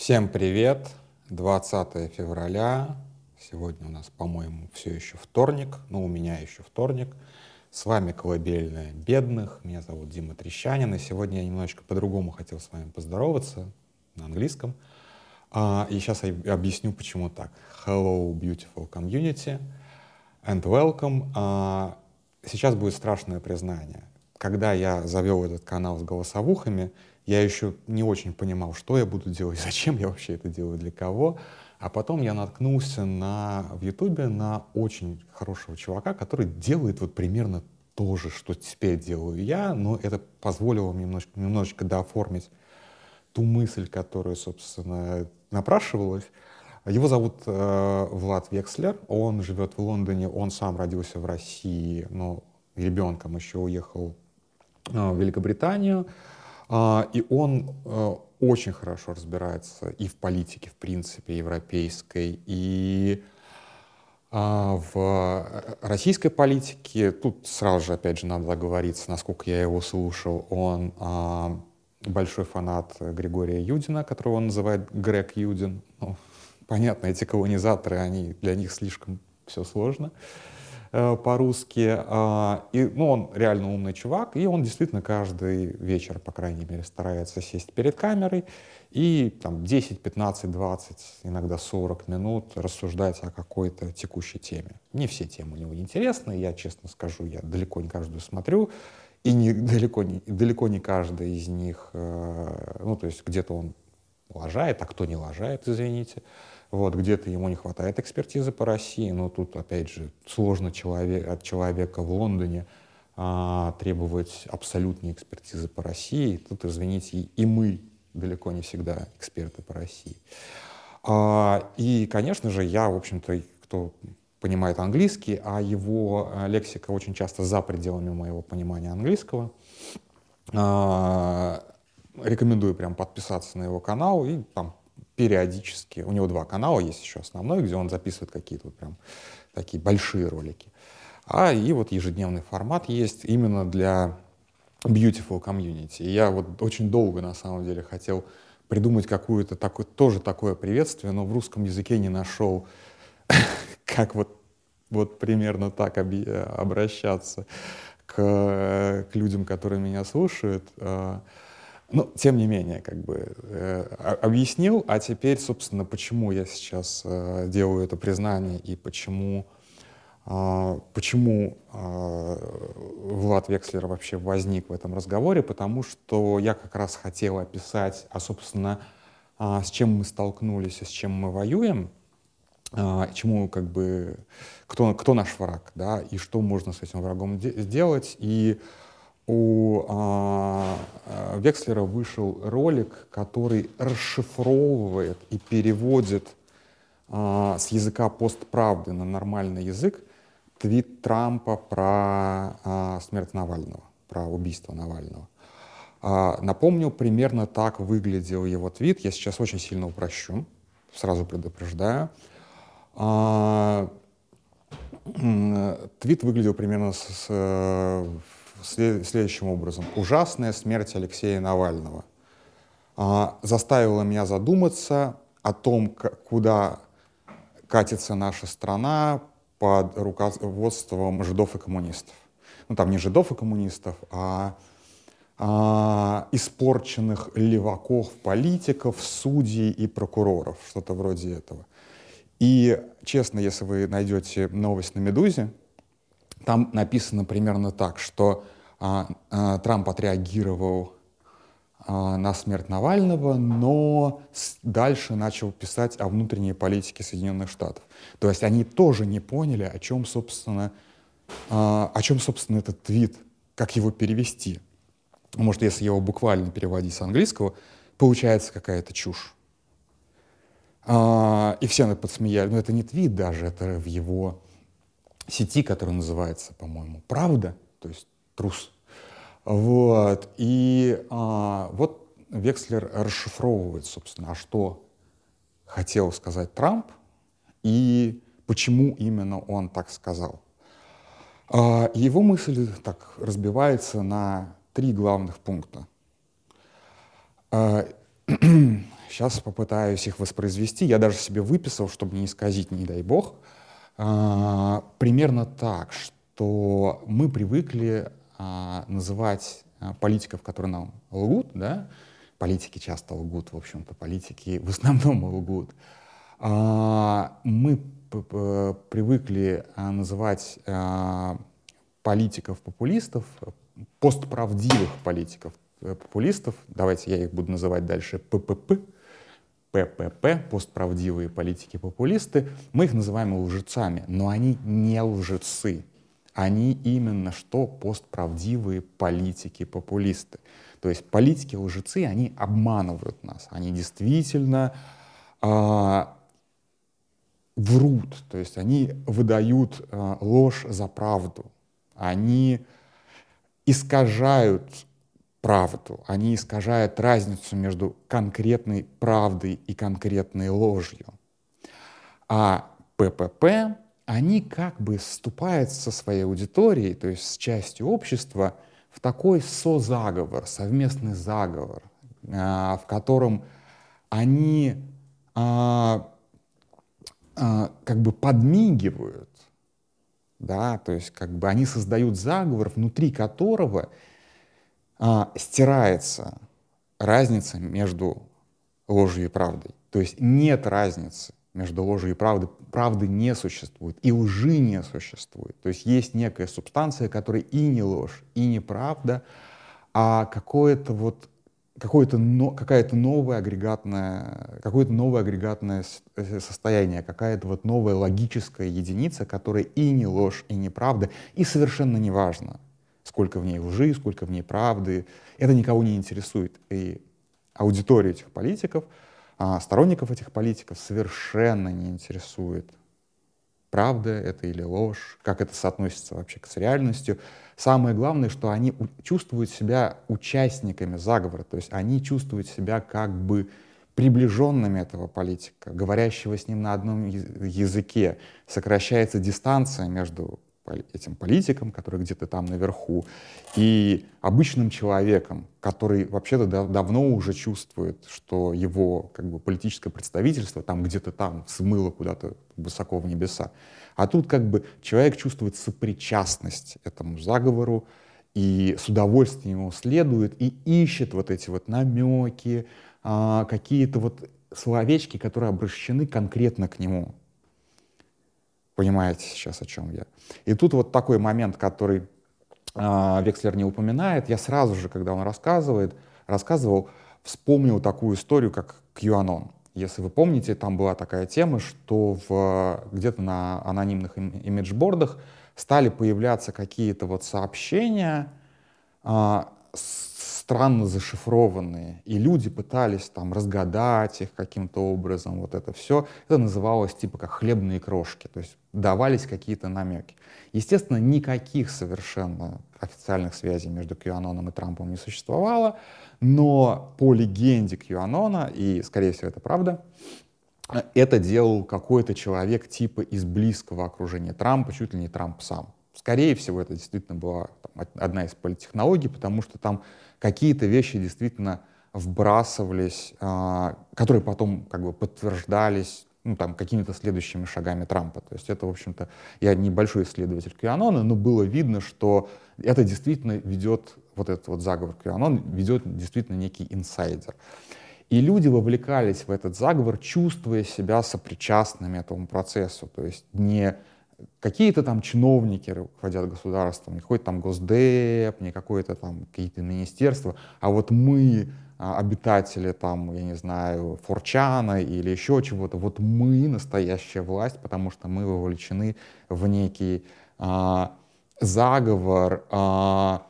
Всем привет! 20 февраля. Сегодня у нас, по-моему, все еще вторник. Ну, у меня еще вторник. С вами «Колыбельная бедных». Меня зовут Дима Трещанин. И сегодня я немножечко по-другому хотел с вами поздороваться на английском. А, и сейчас я объясню, почему так. Hello, beautiful community and welcome. А, сейчас будет страшное признание. Когда я завел этот канал с голосовухами, я еще не очень понимал, что я буду делать, зачем я вообще это делаю, для кого. А потом я наткнулся на, в Ютубе на очень хорошего чувака, который делает вот примерно то же, что теперь делаю я, но это позволило мне немножечко, немножечко дооформить ту мысль, которая, собственно, напрашивалась. Его зовут э, Влад Векслер, он живет в Лондоне, он сам родился в России, но ребенком еще уехал э, в Великобританию. Э, и он э, очень хорошо разбирается и в политике, в принципе, европейской, и а, в российской политике. Тут сразу же, опять же, надо оговориться, насколько я его слушал, он а, большой фанат Григория Юдина, которого он называет Грег Юдин. Ну, понятно, эти колонизаторы, они, для них слишком все сложно. Э, по-русски. А, и, ну, он реально умный чувак, и он действительно каждый вечер, по крайней мере, старается сесть перед камерой и там 10, 15, 20, иногда 40 минут рассуждать о какой-то текущей теме. Не все темы у него интересны, я честно скажу, я далеко не каждую смотрю, и не, далеко, не, далеко не каждая из них, э, ну, то есть где-то он лажает, а кто не лажает, извините. Вот, где-то ему не хватает экспертизы по России, но тут, опять же, сложно человек, от человека в Лондоне а, требовать абсолютной экспертизы по России. Тут, извините, и, и мы далеко не всегда эксперты по России. А, и, конечно же, я, в общем-то, кто понимает английский, а его а, лексика очень часто за пределами моего понимания английского, а, рекомендую прям подписаться на его канал и там периодически, у него два канала есть еще основной, где он записывает какие-то вот прям такие большие ролики. А и вот ежедневный формат есть именно для beautiful community. И я вот очень долго на самом деле хотел придумать какую-то такое, тоже такое приветствие, но в русском языке не нашел, как вот, вот примерно так обращаться к, к людям, которые меня слушают. Ну, тем не менее, как бы э, объяснил, а теперь, собственно, почему я сейчас э, делаю это признание и почему, э, почему э, Влад Векслер вообще возник в этом разговоре, потому что я как раз хотел описать, а, собственно, э, с чем мы столкнулись и с чем мы воюем, э, чему, как бы, кто, кто наш враг, да, и что можно с этим врагом сделать, и у а, а, Векслера вышел ролик, который расшифровывает и переводит а, с языка постправды на нормальный язык твит Трампа про а, смерть Навального, про убийство Навального. А, напомню, примерно так выглядел его твит. Я сейчас очень сильно упрощу, сразу предупреждаю. А, твит выглядел примерно с, с следующим образом. Ужасная смерть Алексея Навального а, заставила меня задуматься о том, куда катится наша страна под руководством жидов и коммунистов. Ну, там не жидов и коммунистов, а, а испорченных леваков, политиков, судей и прокуроров, что-то вроде этого. И, честно, если вы найдете новость на «Медузе», там написано примерно так, что а, а, Трамп отреагировал а, на смерть Навального, но дальше начал писать о внутренней политике Соединенных Штатов. То есть они тоже не поняли, о чем, собственно, а, о чем, собственно, этот твит, как его перевести. Может, если его буквально переводить с английского, получается какая-то чушь. А, и все подсмеяли. Но это не твит даже, это в его сети, которая называется, по-моему, «Правда», то есть трус. Вот. И а, вот Векслер расшифровывает, собственно, а что хотел сказать Трамп и почему именно он так сказал. А, его мысль так разбивается на три главных пункта. А, сейчас попытаюсь их воспроизвести. Я даже себе выписал, чтобы не исказить, не дай бог. Примерно так, что мы привыкли а, называть а, политиков, которые нам лгут, да, политики часто лгут, в общем-то, политики в основном лгут. А, мы привыкли а, называть а, политиков-популистов, постправдивых политиков-популистов, э, давайте я их буду называть дальше ППП, ППП, постправдивые политики-популисты, мы их называем лжецами, но они не лжецы. Они именно что постправдивые политики-популисты. То есть политики-лжецы, они обманывают нас. Они действительно э, врут, то есть они выдают э, ложь за правду. Они искажают правду, они искажают разницу между конкретной правдой и конкретной ложью. А ППП, они как бы вступают со своей аудиторией, то есть с частью общества, в такой созаговор, совместный заговор, а, в котором они а, а, как бы подмигивают, да, то есть как бы они создают заговор, внутри которого стирается разница между ложью и правдой. То есть нет разницы между ложью и правдой. Правды не существует, и лжи не существует. То есть есть некая субстанция, которая и не ложь, и не правда, а какое-то вот какое-то но, какая-то новая агрегатная, какое-то новое агрегатное э, состояние, какая-то вот новая логическая единица, которая и не ложь, и не правда, и совершенно не важно, сколько в ней лжи, сколько в ней правды. Это никого не интересует. И аудитория этих политиков — а сторонников этих политиков совершенно не интересует, правда это или ложь, как это соотносится вообще с реальностью. Самое главное, что они чувствуют себя участниками заговора, то есть они чувствуют себя как бы приближенными этого политика, говорящего с ним на одном языке. Сокращается дистанция между этим политиком, который где-то там наверху, и обычным человеком, который вообще-то дав давно уже чувствует, что его как бы, политическое представительство там где-то там смыло куда-то высоко в небеса. А тут как бы человек чувствует сопричастность этому заговору, и с удовольствием ему следует, и ищет вот эти вот намеки, а, какие-то вот словечки, которые обращены конкретно к нему. Понимаете сейчас, о чем я. И тут вот такой момент, который э, Векслер не упоминает, я сразу же, когда он рассказывает, рассказывал, вспомнил такую историю, как QAnon. Если вы помните, там была такая тема, что в, где-то на анонимных имиджбордах стали появляться какие-то вот сообщения э, с странно зашифрованные, и люди пытались там разгадать их каким-то образом, вот это все. Это называлось типа как хлебные крошки, то есть давались какие-то намеки. Естественно, никаких совершенно официальных связей между QAnon и Трампом не существовало, но по легенде QAnon, и, скорее всего, это правда, это делал какой-то человек типа из близкого окружения Трампа, чуть ли не Трамп сам. Скорее всего, это действительно была там, одна из политтехнологий, потому что там какие-то вещи действительно вбрасывались, а, которые потом как бы подтверждались ну, там, какими-то следующими шагами Трампа. То есть это, в общем-то, я небольшой исследователь QAnon, но было видно, что это действительно ведет, вот этот вот заговор QAnon ведет действительно некий инсайдер. И люди вовлекались в этот заговор, чувствуя себя сопричастными этому процессу. То есть не какие-то там чиновники руководят государством, не какой-то там Госдеп, не какое-то там какие-то министерства, а вот мы, а, обитатели там, я не знаю, Форчана или еще чего-то, вот мы настоящая власть, потому что мы вовлечены в некий а, заговор, а,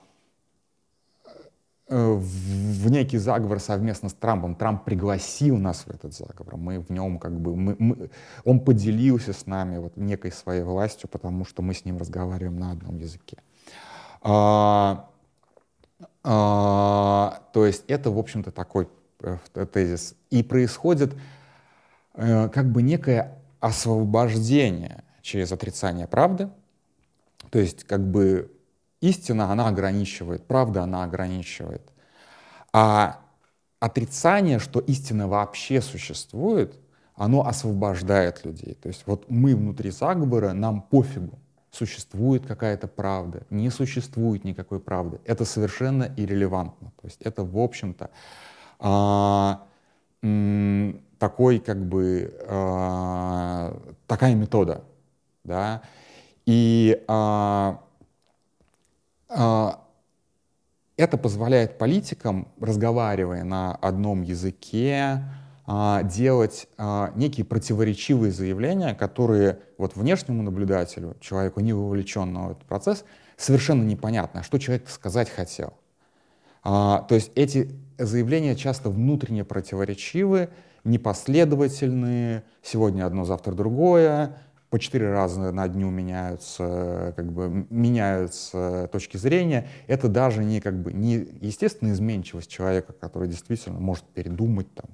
в некий заговор совместно с Трампом. Трамп пригласил нас в этот заговор. Мы в нем как бы... Мы, мы, он поделился с нами вот некой своей властью, потому что мы с ним разговариваем на одном языке. А, а, то есть это, в общем-то, такой э, тезис. И происходит э, как бы некое освобождение через отрицание правды. То есть как бы истина, она ограничивает, правда, она ограничивает. А отрицание, что истина вообще существует, оно освобождает людей. То есть вот мы внутри заговора, нам пофигу, существует какая-то правда, не существует никакой правды. Это совершенно иррелевантно. То есть это, в общем-то, а, м, такой, как бы, а, такая метода. Да? И а, это позволяет политикам, разговаривая на одном языке, а, делать а, некие противоречивые заявления, которые вот внешнему наблюдателю, человеку не вовлеченному в этот процесс, совершенно непонятно, что человек сказать хотел. То есть эти заявления часто внутренне противоречивы, непоследовательные, сегодня одно, завтра другое, по четыре раза на дню меняются, как бы, меняются точки зрения, это даже не, как бы, не естественная изменчивость человека, который действительно может передумать, там,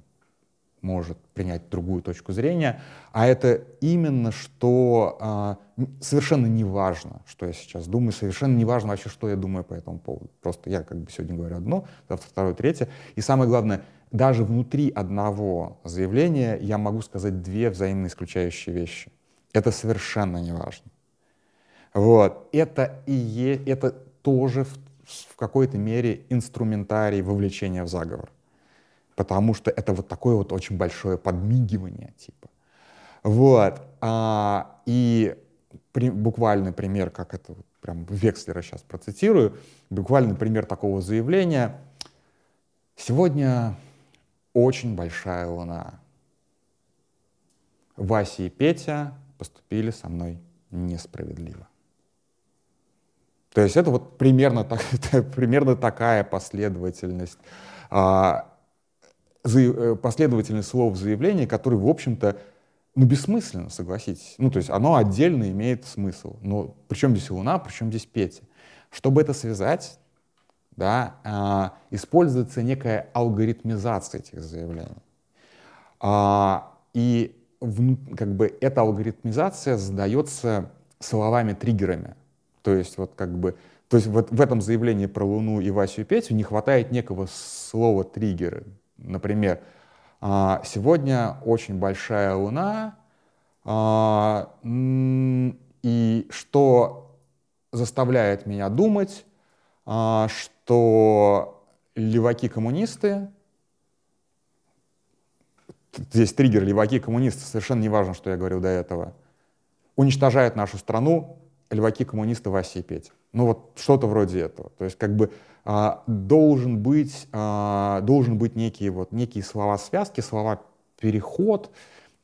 может принять другую точку зрения, а это именно что а, совершенно не важно, что я сейчас думаю, совершенно не важно вообще, что я думаю по этому поводу. Просто я как бы сегодня говорю одно, завтра второе, третье. И самое главное, даже внутри одного заявления я могу сказать две взаимно исключающие вещи. Это совершенно не важно. Вот. Это и е, это тоже в, в какой-то мере инструментарий вовлечения в заговор. Потому что это вот такое вот очень большое подмигивание, типа. Вот. А, и при, буквальный пример, как это вот прям Векслера сейчас процитирую, буквальный пример такого заявления. Сегодня очень большая луна. Вася и Петя поступили со мной несправедливо. То есть это вот примерно, так, примерно такая последовательность, а, за, э, последовательность слов заявления, которые, в общем-то, ну, бессмысленно, согласитесь. Ну, то есть оно отдельно имеет смысл. Но причем здесь Луна, причем здесь Петя. Чтобы это связать, да, а, используется некая алгоритмизация этих заявлений. А, и как бы эта алгоритмизация задается словами-триггерами. То есть вот как бы, то есть вот в этом заявлении про Луну и Васю и Петю не хватает некого слова триггеры. Например, «А, сегодня очень большая Луна, а, и что заставляет меня думать, а, что леваки-коммунисты здесь триггер леваки, коммунисты, совершенно не важно, что я говорил до этого, уничтожают нашу страну леваки, коммунисты, Вася и Петя. Ну вот что-то вроде этого. То есть как бы а, должен быть, а, должен быть некие, вот, некие слова-связки, слова-переход,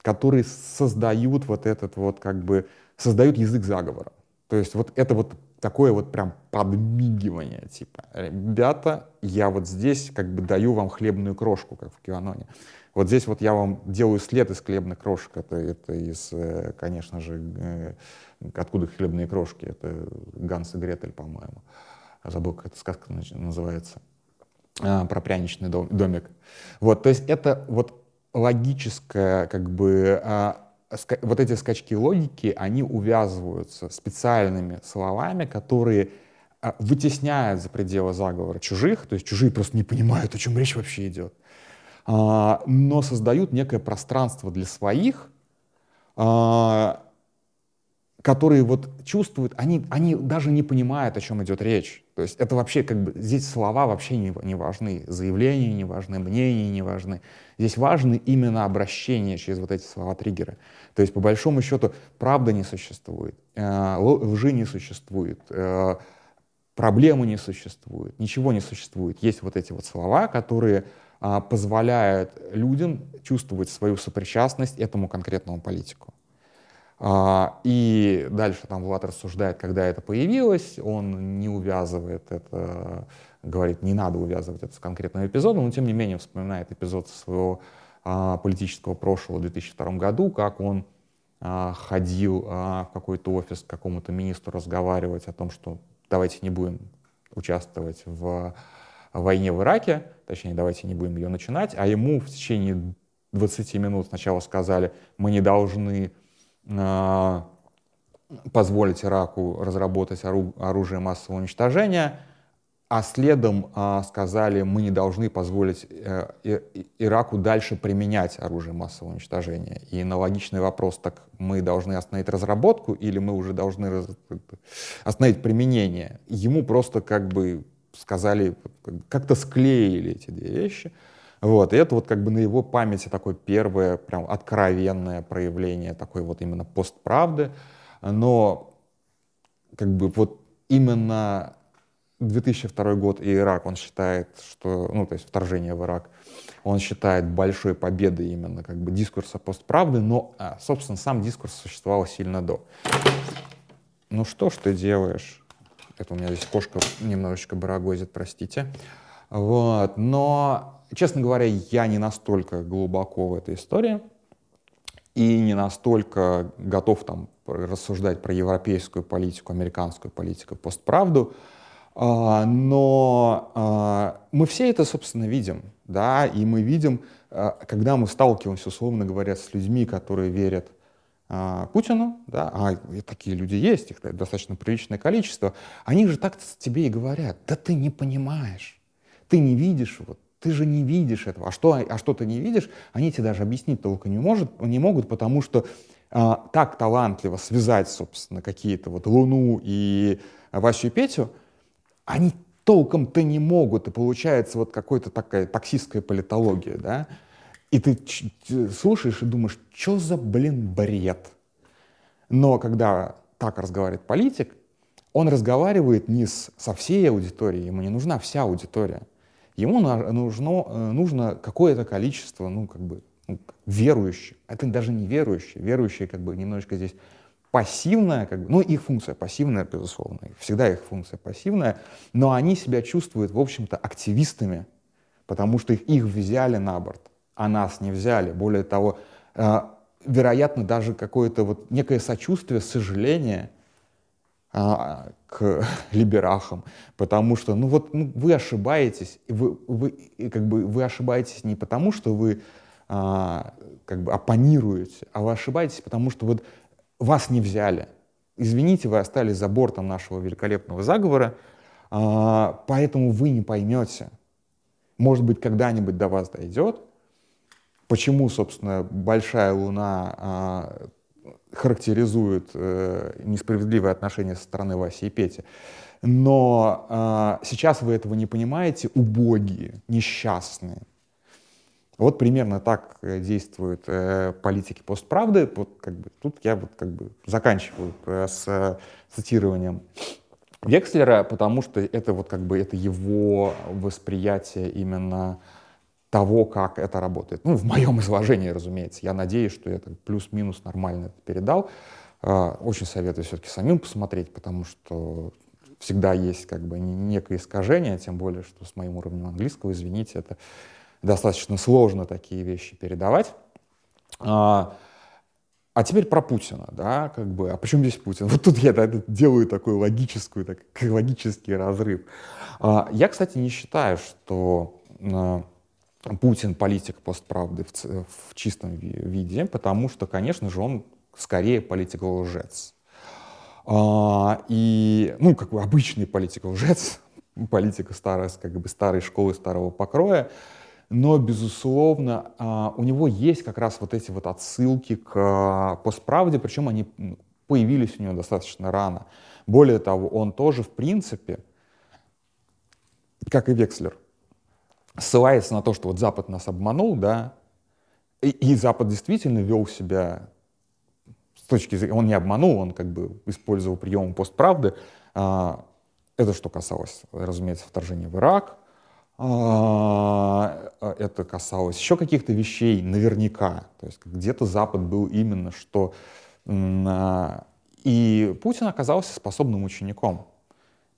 которые создают вот этот вот как бы, создают язык заговора. То есть вот это вот такое вот прям подмигивание, типа, ребята, я вот здесь как бы даю вам хлебную крошку, как в Кианоне. Вот здесь вот я вам делаю след из хлебных крошек. Это, это из, э, конечно же, э, откуда хлебные крошки? Это Ганс и Гретель, по-моему. Забыл, как эта сказка называется. А, про пряничный домик. Вот, то есть это вот логическое, как бы, а, вот эти скачки логики, они увязываются специальными словами, которые а, вытесняют за пределы заговора чужих, то есть чужие просто не понимают, о чем речь вообще идет. А, но создают некое пространство для своих, а, которые вот чувствуют, они, они даже не понимают, о чем идет речь. То есть это вообще как бы, здесь слова вообще не, не важны, заявления не важны, мнения не важны. Здесь важны именно обращения через вот эти слова-триггеры. То есть по большому счету правда не существует, э, лжи не существует, э, проблемы не существует, ничего не существует. Есть вот эти вот слова, которые а, позволяет людям чувствовать свою сопричастность этому конкретному политику. А, и дальше там Влад рассуждает, когда это появилось, он не увязывает это, говорит, не надо увязывать это с конкретным эпизодом, но тем не менее вспоминает эпизод своего а, политического прошлого в 2002 году, как он ходил в какой-то офис к какому-то министру разговаривать о том, что давайте не будем участвовать в войне в Ираке, точнее, давайте не будем ее начинать, а ему в течение 20 минут сначала сказали, мы не должны э, позволить Ираку разработать ору оружие массового уничтожения, а следом а, сказали, мы не должны позволить э, Ираку дальше применять оружие массового уничтожения. И аналогичный вопрос, так мы должны остановить разработку или мы уже должны раз... остановить применение? Ему просто как бы сказали, как-то склеили эти две вещи. Вот, и это вот как бы на его памяти такое первое прям откровенное проявление такой вот именно постправды. Но как бы вот именно 2002 год и Ирак, он считает, что, ну, то есть вторжение в Ирак, он считает большой победой именно как бы дискурса постправды, но, а, собственно, сам дискурс существовал сильно до. Ну что ж ты делаешь? Это у меня здесь кошка немножечко барагозит, простите. Вот. Но, честно говоря, я не настолько глубоко в этой истории и не настолько готов там рассуждать про европейскую политику, американскую политику, постправду. А, но а, мы все это, собственно, видим, да, и мы видим, а, когда мы сталкиваемся, условно говоря, с людьми, которые верят Путину, да, а такие люди есть, их достаточно приличное количество, они же так тебе и говорят, да ты не понимаешь, ты не видишь, вот, ты же не видишь этого. А что, а что ты не видишь, они тебе даже объяснить только не, может, не могут, потому что а, так талантливо связать, собственно, какие-то вот Луну и Васю и Петю — они толком-то не могут, и получается вот какая-то такая токсическая политология, да, и ты слушаешь и думаешь, что за, блин, бред. Но когда так разговаривает политик, он разговаривает не с, со всей аудиторией, ему не нужна вся аудитория. Ему нужно, э, нужно какое-то количество, ну, как бы, ну, верующих. Это даже не верующие. Верующие, как бы, немножечко здесь пассивная, как бы, ну, их функция пассивная, безусловно, всегда их функция пассивная, но они себя чувствуют, в общем-то, активистами, потому что их, их взяли на борт, а нас не взяли. Более того, э, вероятно, даже какое-то вот некое сочувствие, сожаление э, к либерахам, потому что, ну вот, ну, вы ошибаетесь, вы, вы, как бы, вы ошибаетесь не потому, что вы э, как бы оппонируете, а вы ошибаетесь, потому что вот вас не взяли. Извините, вы остались за бортом нашего великолепного заговора, а, поэтому вы не поймете. Может быть, когда-нибудь до вас дойдет, почему, собственно, большая луна а, характеризует э, несправедливое отношение со стороны Васи и Пети. Но а, сейчас вы этого не понимаете, убогие, несчастные. Вот примерно так э, действуют э, политики постправды. Вот, как бы, тут я вот, как бы, заканчиваю э, с э, цитированием Векслера, потому что это вот как бы это его восприятие именно того, как это работает. Ну, в моем изложении, разумеется. Я надеюсь, что я плюс-минус нормально это передал. Э, очень советую все-таки самим посмотреть, потому что всегда есть как бы некое искажение, тем более, что с моим уровнем английского, извините, это достаточно сложно такие вещи передавать. А, а теперь про Путина, да, как бы, а почему здесь Путин? Вот тут я да, делаю такой логическую, так, логический разрыв. А, я, кстати, не считаю, что а, Путин политик постправды в, в чистом виде, потому что, конечно же, он скорее политик-лжец. А, и, ну, как бы обычный политик-лжец, политика старой, как бы старой школы, старого покроя, но, безусловно, а, у него есть как раз вот эти вот отсылки к а, постправде, причем они появились у него достаточно рано. Более того, он тоже, в принципе, как и Векслер, ссылается на то, что вот Запад нас обманул, да, и, и Запад действительно вел себя с точки зрения, он не обманул, он как бы использовал приемы постправды. А, это что касалось, разумеется, вторжения в Ирак, а, это касалось еще каких-то вещей, наверняка. То есть где-то Запад был именно что... А, и Путин оказался способным учеником.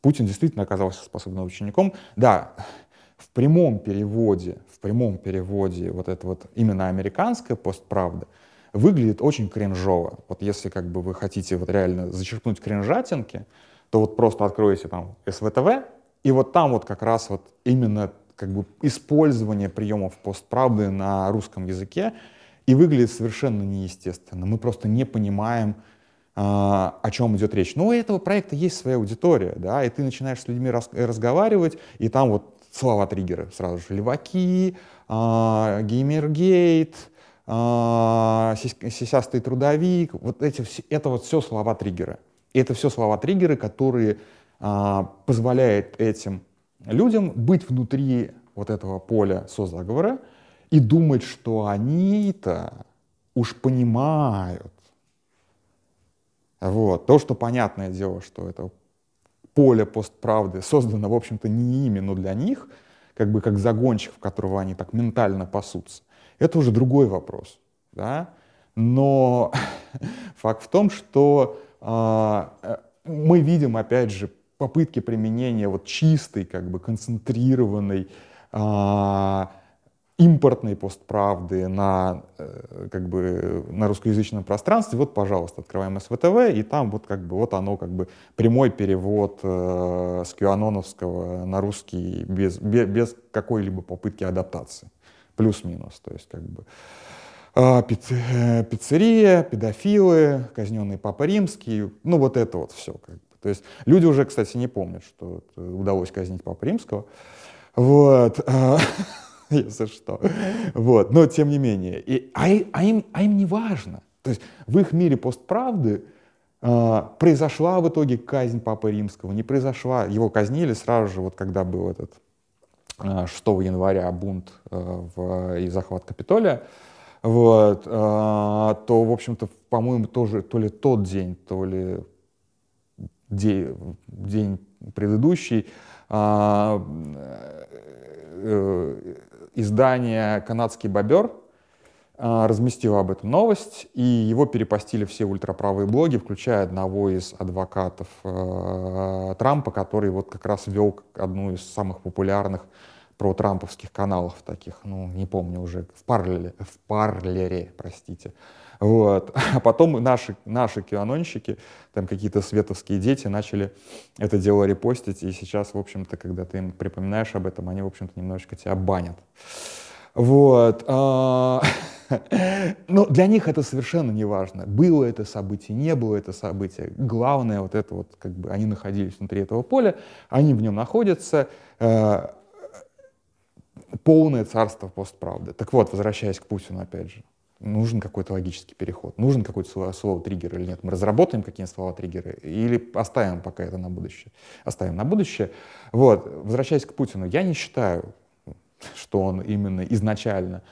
Путин действительно оказался способным учеником. Да, в прямом переводе, в прямом переводе вот это вот именно американская постправда выглядит очень кринжово. Вот если как бы вы хотите вот реально зачерпнуть кринжатинки, то вот просто откроете там СВТВ, и вот там вот как раз вот именно как бы использование приемов постправды на русском языке и выглядит совершенно неестественно. Мы просто не понимаем, а, о чем идет речь. Но у этого проекта есть своя аудитория, да, и ты начинаешь с людьми раз, разговаривать, и там вот слова-триггеры сразу же. Леваки, а, геймергейт, а, сисястый трудовик, вот эти, это вот все слова-триггеры. И это все слова-триггеры, которые а, позволяют этим людям быть внутри вот этого поля созаговора и думать, что они-то уж понимают. Вот. То, что понятное дело, что это поле постправды создано, в общем-то, не ими, но для них, как бы как загонщик, в которого они так ментально пасутся, это уже другой вопрос. Да? Но факт в том, что э, мы видим, опять же, попытки применения вот чистой, как бы концентрированной, э, импортной постправды на, э, как бы, на русскоязычном пространстве, вот, пожалуйста, открываем СВТВ, и там вот, как бы, вот оно как бы прямой перевод э, с кюаноновского на русский без, без, без какой-либо попытки адаптации. Плюс-минус, то есть как бы э, пиццерия, педофилы, казненный Папа Римский, ну вот это вот все. Как бы. То есть люди уже, кстати, не помнят, что удалось казнить Папа Римского. Вот. если что. Вот. Но тем не менее. И, а, а, им, а им не важно. То есть в их мире постправды э, произошла в итоге казнь Папы Римского, не произошла. Его казнили сразу же, вот когда был этот э, 6 января бунт э, в, и захват Капитолия. Вот, э, то, в общем-то, по-моему, тоже то ли тот день, то ли день, день предыдущий, э, э, издание «Канадский бобер» а, разместило об этом новость, и его перепостили все ультраправые блоги, включая одного из адвокатов э, Трампа, который вот как раз вел одну из самых популярных про трамповских каналов таких, ну, не помню уже, в Парлере, в Парлере, простите. Вот. А потом наши, наши кианонщики, там какие-то световские дети начали это дело репостить, и сейчас, в общем-то, когда ты им припоминаешь об этом, они, в общем-то, немножечко тебя банят. Вот. А, но для них это совершенно не важно. Было это событие, не было это событие. Главное, вот это вот, как бы они находились внутри этого поля, они в нем находятся. Э, полное царство постправды. Так вот, возвращаясь к Путину опять же нужен какой-то логический переход, нужен какой-то слово, слово триггер или нет. Мы разработаем какие-то слова триггеры или оставим пока это на будущее. Оставим на будущее. Вот, возвращаясь к Путину, я не считаю, что он именно изначально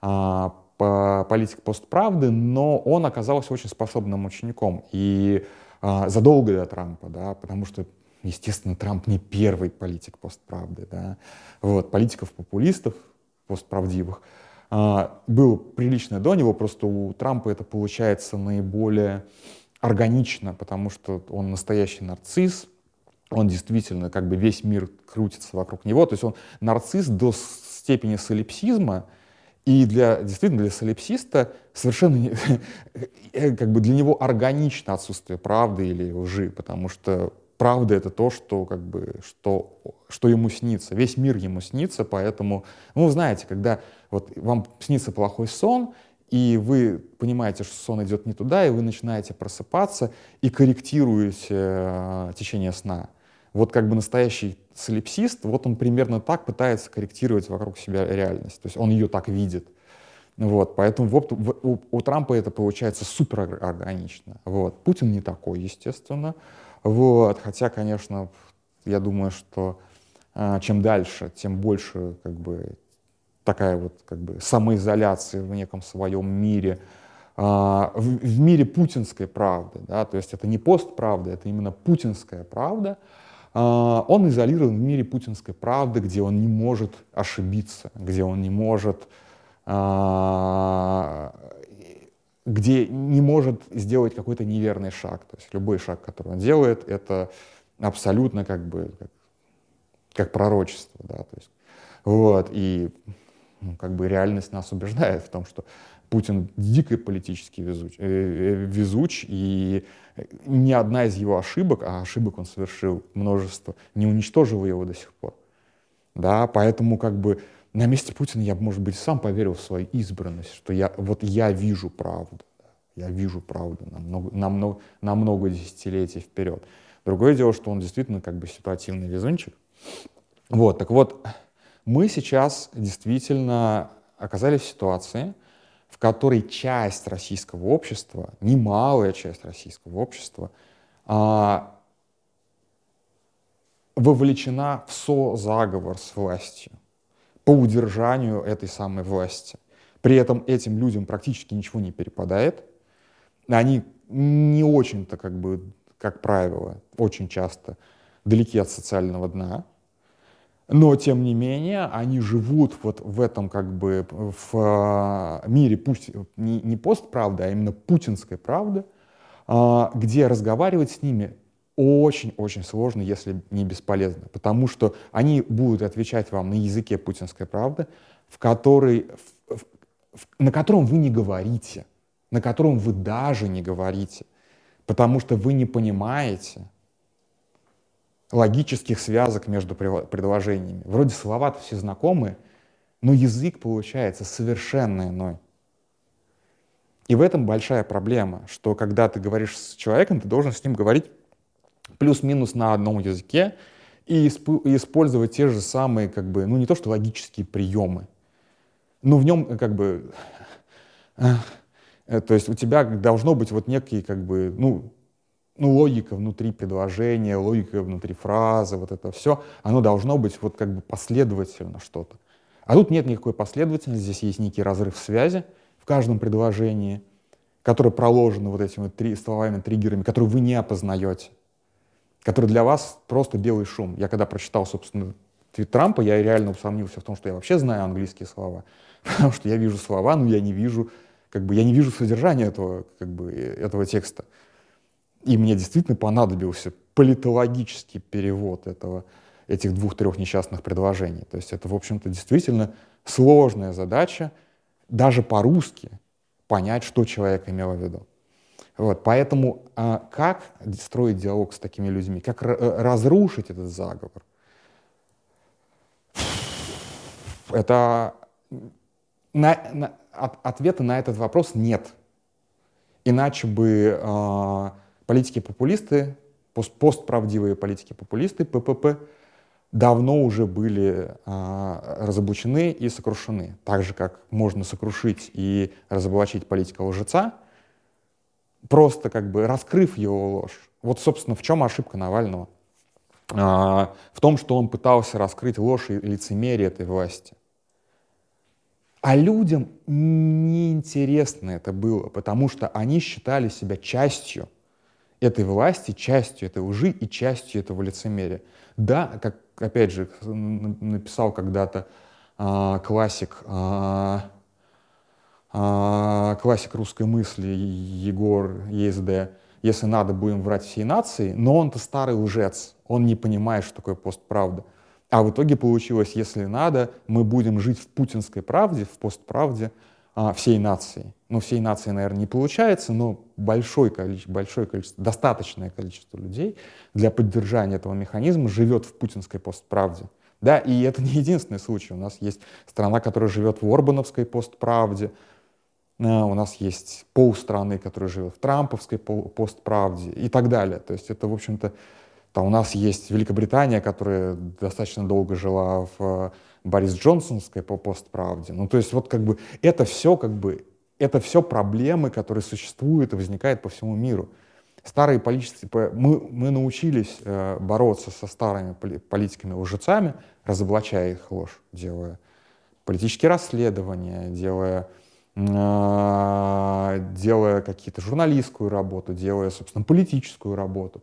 а, по политик постправды, но он оказался очень способным учеником. И а, задолго до Трампа, да, потому что естественно, Трамп не первый политик постправды. Да. Вот, политиков-популистов постправдивых а, было прилично до него, просто у Трампа это получается наиболее органично, потому что он настоящий нарцисс, он действительно, как бы весь мир крутится вокруг него, то есть он нарцисс до степени солипсизма, и для, действительно, для солипсиста совершенно не, как бы для него органично отсутствие правды или лжи, потому что правда это то, что, как бы, что, что ему снится. Весь мир ему снится, поэтому, ну, знаете, когда вот вам снится плохой сон, и вы понимаете, что сон идет не туда, и вы начинаете просыпаться и корректируете э, течение сна. Вот как бы настоящий солипсист, вот он примерно так пытается корректировать вокруг себя реальность. То есть он ее так видит. Вот, поэтому вот, у, у Трампа это получается супер органично. Вот. Путин не такой, естественно. Вот, хотя, конечно, я думаю, что э, чем дальше, тем больше как бы такая вот как бы самоизоляция в неком своем мире, э, в, в мире путинской правды, да, то есть это не постправда, это именно путинская правда, э, он изолирован в мире путинской правды, где он не может ошибиться, где он не может где не может сделать какой-то неверный шаг. То есть любой шаг, который он делает, это абсолютно как бы как, как пророчество. Да? То есть, вот, и ну, как бы реальность нас убеждает в том, что Путин дико политически везуч, э, э, везуч, и ни одна из его ошибок, а ошибок он совершил множество, не уничтожила его до сих пор. Да, поэтому как бы на месте Путина я бы, может быть, сам поверил в свою избранность, что я, вот я вижу правду. Я вижу правду на много, на много, на много десятилетий вперед. Другое дело, что он действительно как бы ситуативный везунчик. Вот, так вот, мы сейчас действительно оказались в ситуации, в которой часть российского общества, немалая часть российского общества, а, вовлечена в со-заговор с властью по удержанию этой самой власти. При этом этим людям практически ничего не перепадает. Они не очень-то, как бы, как правило, очень часто далеки от социального дна. Но, тем не менее, они живут вот в этом как бы в а, мире пусть не, не постправды, а именно путинской правды, а, где разговаривать с ними очень-очень сложно, если не бесполезно, потому что они будут отвечать вам на языке путинской правды, в который, в, в, на котором вы не говорите, на котором вы даже не говорите, потому что вы не понимаете логических связок между предложениями. Вроде слова-то все знакомые, но язык получается совершенно иной. И в этом большая проблема, что когда ты говоришь с человеком, ты должен с ним говорить плюс-минус на одном языке и использовать те же самые, как бы, ну не то что логические приемы, но в нем как бы, э, то есть у тебя должно быть вот некие как бы, ну, ну, логика внутри предложения, логика внутри фразы, вот это все, оно должно быть вот как бы последовательно что-то. А тут нет никакой последовательности, здесь есть некий разрыв связи в каждом предложении, который проложен вот этими три, словами, триггерами, которые вы не опознаете который для вас просто белый шум. Я когда прочитал, собственно, твит Трампа, я реально усомнился в том, что я вообще знаю английские слова, потому что я вижу слова, но я не вижу, как бы, я не вижу содержания этого, как бы, этого текста. И мне действительно понадобился политологический перевод этого, этих двух-трех несчастных предложений. То есть это, в общем-то, действительно сложная задача даже по-русски понять, что человек имел в виду. Вот, поэтому а, как строить диалог с такими людьми, как э, разрушить этот заговор, это на, на, от, ответа на этот вопрос нет. Иначе бы э, политики-популисты, пост, постправдивые политики-популисты, ППП, давно уже были э, разоблачены и сокрушены. Так же, как можно сокрушить и разоблачить политика лжеца, просто как бы раскрыв его ложь. Вот, собственно, в чем ошибка Навального? А, в том, что он пытался раскрыть ложь и лицемерие этой власти. А людям неинтересно это было, потому что они считали себя частью этой власти, частью этой лжи и частью этого лицемерия. Да, как, опять же, написал когда-то а, классик а, классик русской мысли Егор ЕСД, если надо, будем врать всей нации, но он-то старый лжец, он не понимает, что такое постправда. А в итоге получилось, если надо, мы будем жить в путинской правде, в постправде а, всей нации. Ну, всей нации, наверное, не получается, но большое количество, большое количество, достаточное количество людей для поддержания этого механизма живет в путинской постправде. Да, и это не единственный случай. У нас есть страна, которая живет в Орбановской постправде, у нас есть полстраны, которые живет в трамповской постправде и так далее. То есть это, в общем-то, там у нас есть Великобритания, которая достаточно долго жила в э, Борис Джонсонской по постправде. Ну, то есть вот как бы это все как бы это все проблемы, которые существуют и возникают по всему миру. Старые политики, мы, мы научились э, бороться со старыми политиками-лжецами, разоблачая их ложь, делая политические расследования, делая делая какие-то журналистскую работу, делая, собственно, политическую работу.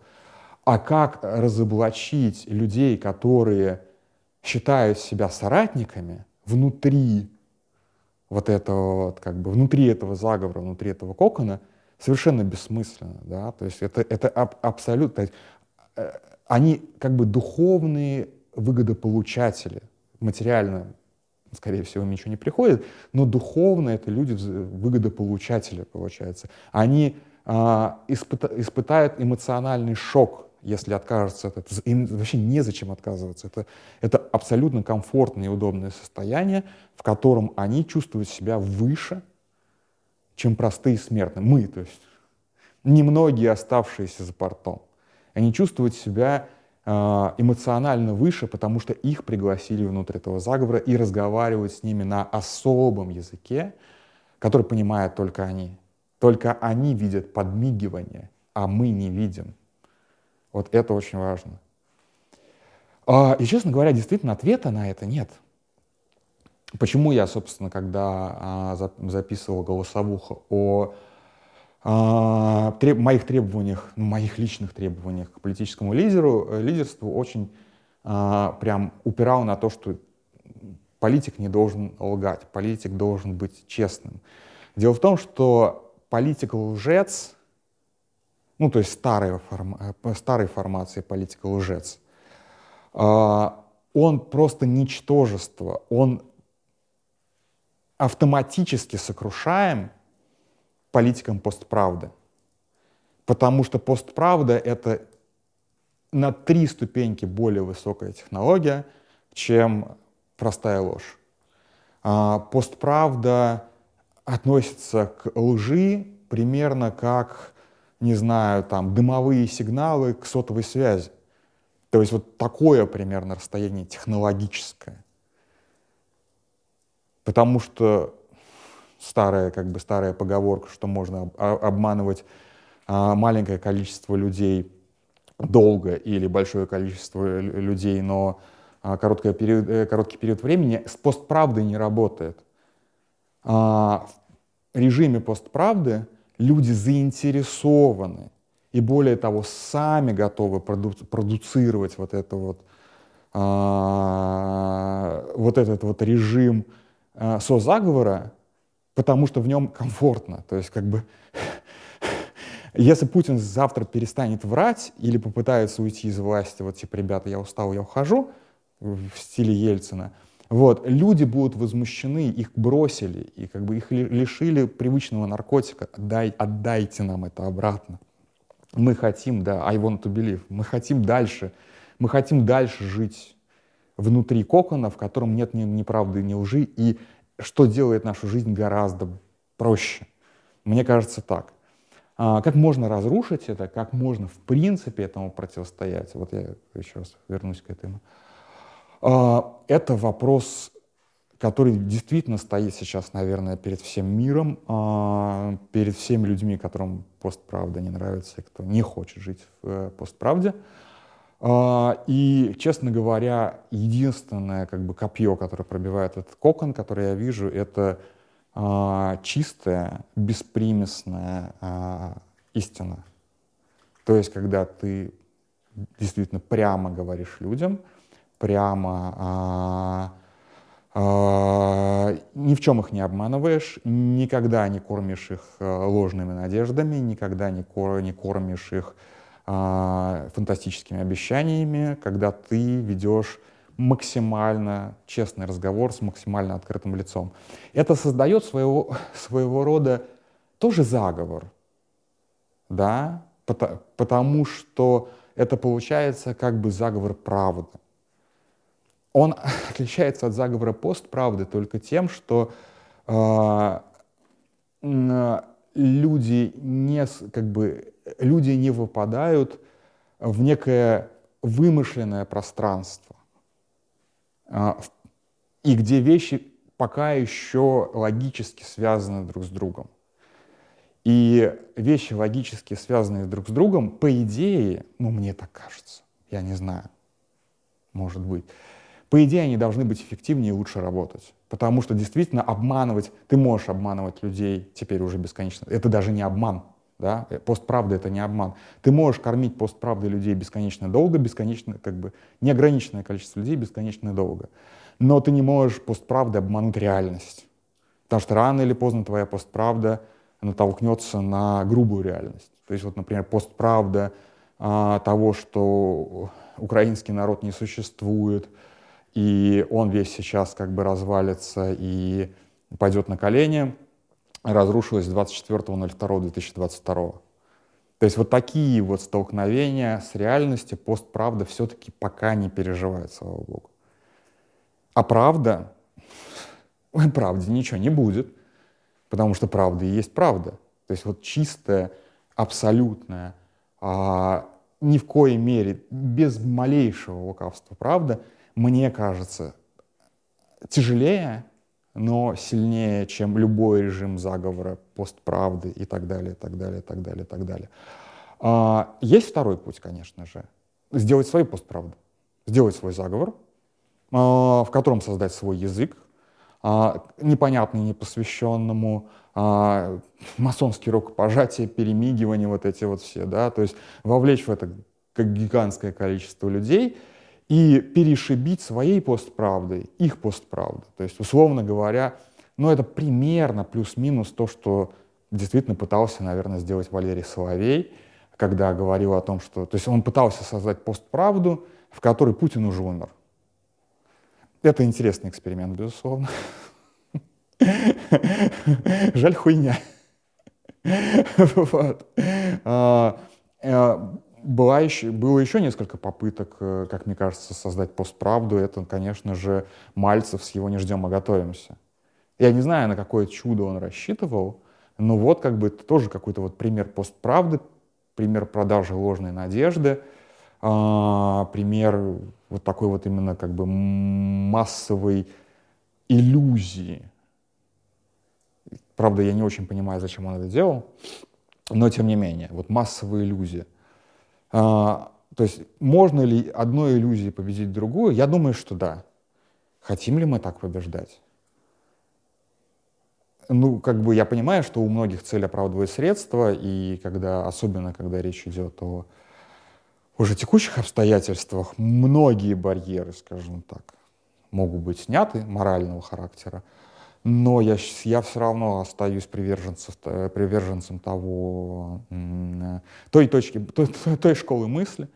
А как разоблачить людей, которые считают себя соратниками внутри вот этого, вот, как бы, внутри этого заговора, внутри этого кокона, совершенно бессмысленно, да, то есть это, это аб- абсолютно, э, они как бы духовные выгодополучатели, материально скорее всего, им ничего не приходит, но духовно это люди выгодополучатели, получается. Они а, испыта, испытают эмоциональный шок, если откажутся от этого. Им вообще незачем отказываться. Это, это абсолютно комфортное и удобное состояние, в котором они чувствуют себя выше чем простые смертные. Мы, то есть немногие оставшиеся за портом. Они чувствуют себя эмоционально выше, потому что их пригласили внутрь этого заговора и разговаривают с ними на особом языке, который понимают только они. Только они видят подмигивание, а мы не видим. Вот это очень важно. А, и, честно говоря, действительно ответа на это нет. Почему я, собственно, когда а, записывал голосовуху о а, треб, моих требованиях, ну, моих личных требованиях к политическому лидеру, э, лидерству очень прям упирал на то, что политик не должен лгать, политик должен быть честным. Дело в том, что политик-лжец, ну, то есть старой, форма, э, старой формации политика-лжец, он просто ничтожество, он автоматически сокрушаем политикам постправды. Потому что постправда — это на три ступеньки более высокая технология, чем простая ложь. А постправда относится к лжи примерно как, не знаю, там, дымовые сигналы к сотовой связи. То есть вот такое примерно расстояние технологическое. Потому что старая, как бы старая поговорка, что можно обманывать а, маленькое количество людей долго или большое количество людей, но а, короткий период, э, короткий период времени, с постправдой не работает. А, в режиме постправды люди заинтересованы и более того, сами готовы проду- продуцировать вот это вот, вот этот вот режим э, созаговора, потому что в нем комфортно. То есть как бы если Путин завтра перестанет врать или попытается уйти из власти, вот типа, ребята, я устал, я ухожу, в стиле Ельцина, вот, люди будут возмущены, их бросили, и как бы их лишили привычного наркотика. Отдай, отдайте нам это обратно. Мы хотим, да, I want to believe, мы хотим дальше, мы хотим дальше жить внутри кокона, в котором нет ни, ни правды, ни лжи, и что делает нашу жизнь гораздо проще. Мне кажется так. А, как можно разрушить это, как можно в принципе этому противостоять? Вот я еще раз вернусь к этому. А, это вопрос, который действительно стоит сейчас, наверное, перед всем миром, а, перед всеми людьми, которым постправда не нравится, кто не хочет жить в э, постправде. А, и, честно говоря, единственное как бы, копье, которое пробивает этот кокон, который я вижу, это а, чистая, беспримесная а, истина. То есть, когда ты действительно прямо говоришь людям, прямо ни в чем их не обманываешь, никогда не кормишь их а, ложными надеждами, никогда не, кор, не кормишь их фантастическими обещаниями, когда ты ведешь максимально честный разговор с максимально открытым лицом. Это создает своего, своего рода тоже заговор, да, потому, потому что это получается как бы заговор правды. Он отличается от заговора постправды только тем, что э, люди не, как бы, люди не выпадают в некое вымышленное пространство, а, и где вещи пока еще логически связаны друг с другом. И вещи логически связанные друг с другом, по идее, ну мне так кажется, я не знаю, может быть, по идее они должны быть эффективнее и лучше работать. Потому что действительно обманывать, ты можешь обманывать людей теперь уже бесконечно. Это даже не обман. Да? Э, постправда — это не обман. Ты можешь кормить постправдой людей бесконечно долго, бесконечно, как бы, неограниченное количество людей бесконечно долго. Но ты не можешь постправдой обмануть реальность. Потому что рано или поздно твоя постправда натолкнется на грубую реальность. То есть вот, например, постправда а, того, что украинский народ не существует, и он весь сейчас как бы развалится и пойдет на колени, разрушилась 24.02.2022. То есть вот такие вот столкновения с реальностью постправда все-таки пока не переживает, слава богу. А правда, правде ничего не будет, потому что правда и есть правда. То есть вот чистая, абсолютная, а, ни в коей мере, без малейшего лукавства правда, мне кажется, тяжелее, но сильнее, чем любой режим заговора, постправды и так далее, и так далее, и так далее, и так далее. А, есть второй путь, конечно же. Сделать свою постправду. Сделать свой заговор, а, в котором создать свой язык, а, непонятный непосвященному, а, масонские рукопожатия, перемигивания, вот эти вот все, да, то есть вовлечь в это гигантское количество людей и перешибить своей постправдой их постправду. То есть, условно говоря, ну это примерно плюс-минус то, что действительно пытался, наверное, сделать Валерий Соловей, когда говорил о том, что... То есть он пытался создать постправду, в которой Путин уже умер. Это интересный эксперимент, безусловно. Жаль хуйня. Вот. Была еще, было еще несколько попыток, э, как мне кажется, создать постправду. Это, конечно же, Мальцев с его «Не ждем, а готовимся». Я не знаю, на какое чудо он рассчитывал, но вот как бы это тоже какой-то вот пример постправды, пример продажи ложной надежды, а, пример вот такой вот именно как бы массовой иллюзии. Правда, я не очень понимаю, зачем он это делал, но тем не менее, вот массовая иллюзия. А, то есть можно ли одной иллюзией победить другую? Я думаю, что да. Хотим ли мы так побеждать? Ну, как бы я понимаю, что у многих цель оправдывает средства, и когда, особенно когда речь идет о уже текущих обстоятельствах, многие барьеры, скажем так, могут быть сняты морального характера, но я, я все равно остаюсь приверженцем, приверженцем того, той точки, той, той школы мысли,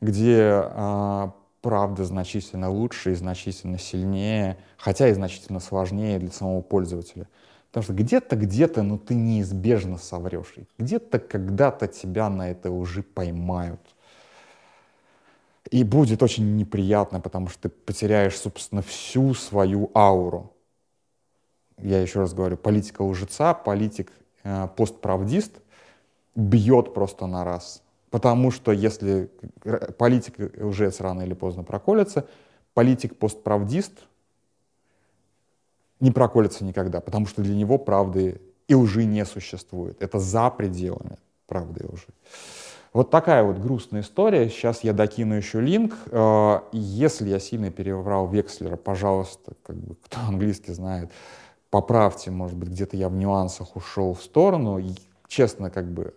где а, правда значительно лучше и значительно сильнее, хотя и значительно сложнее для самого пользователя. Потому что где-то, где-то, ну ты неизбежно соврешь. Где-то, когда-то тебя на это уже поймают. И будет очень неприятно, потому что ты потеряешь, собственно, всю свою ауру я еще раз говорю, политика лжеца, политик э, постправдист бьет просто на раз. Потому что если политик лжец рано или поздно проколется, политик постправдист не проколется никогда, потому что для него правды и лжи не существует. Это за пределами правды и лжи. Вот такая вот грустная история. Сейчас я докину еще линк. Э, если я сильно переврал Векслера, пожалуйста, как бы, кто английский знает, поправьте, может быть, где-то я в нюансах ушел в сторону. И, честно, как бы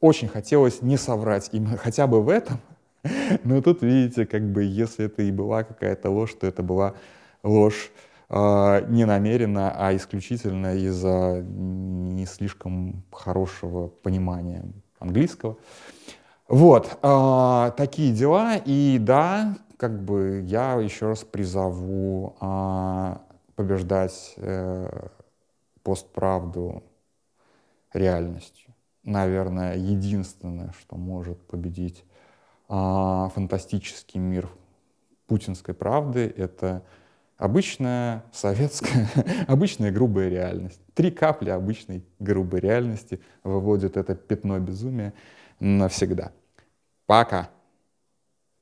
очень хотелось не соврать именно хотя бы в этом. Но тут, видите, как бы, если это и была какая-то ложь, то это была ложь э, не намеренно, а исключительно из-за не слишком хорошего понимания английского. Вот, э, такие дела. И да, как бы я еще раз призову э, побеждать э, постправду реальностью. Наверное, единственное, что может победить э, фантастический мир путинской правды, это обычная советская, обычная грубая реальность. Три капли обычной грубой реальности выводят это пятно безумия навсегда. Пока.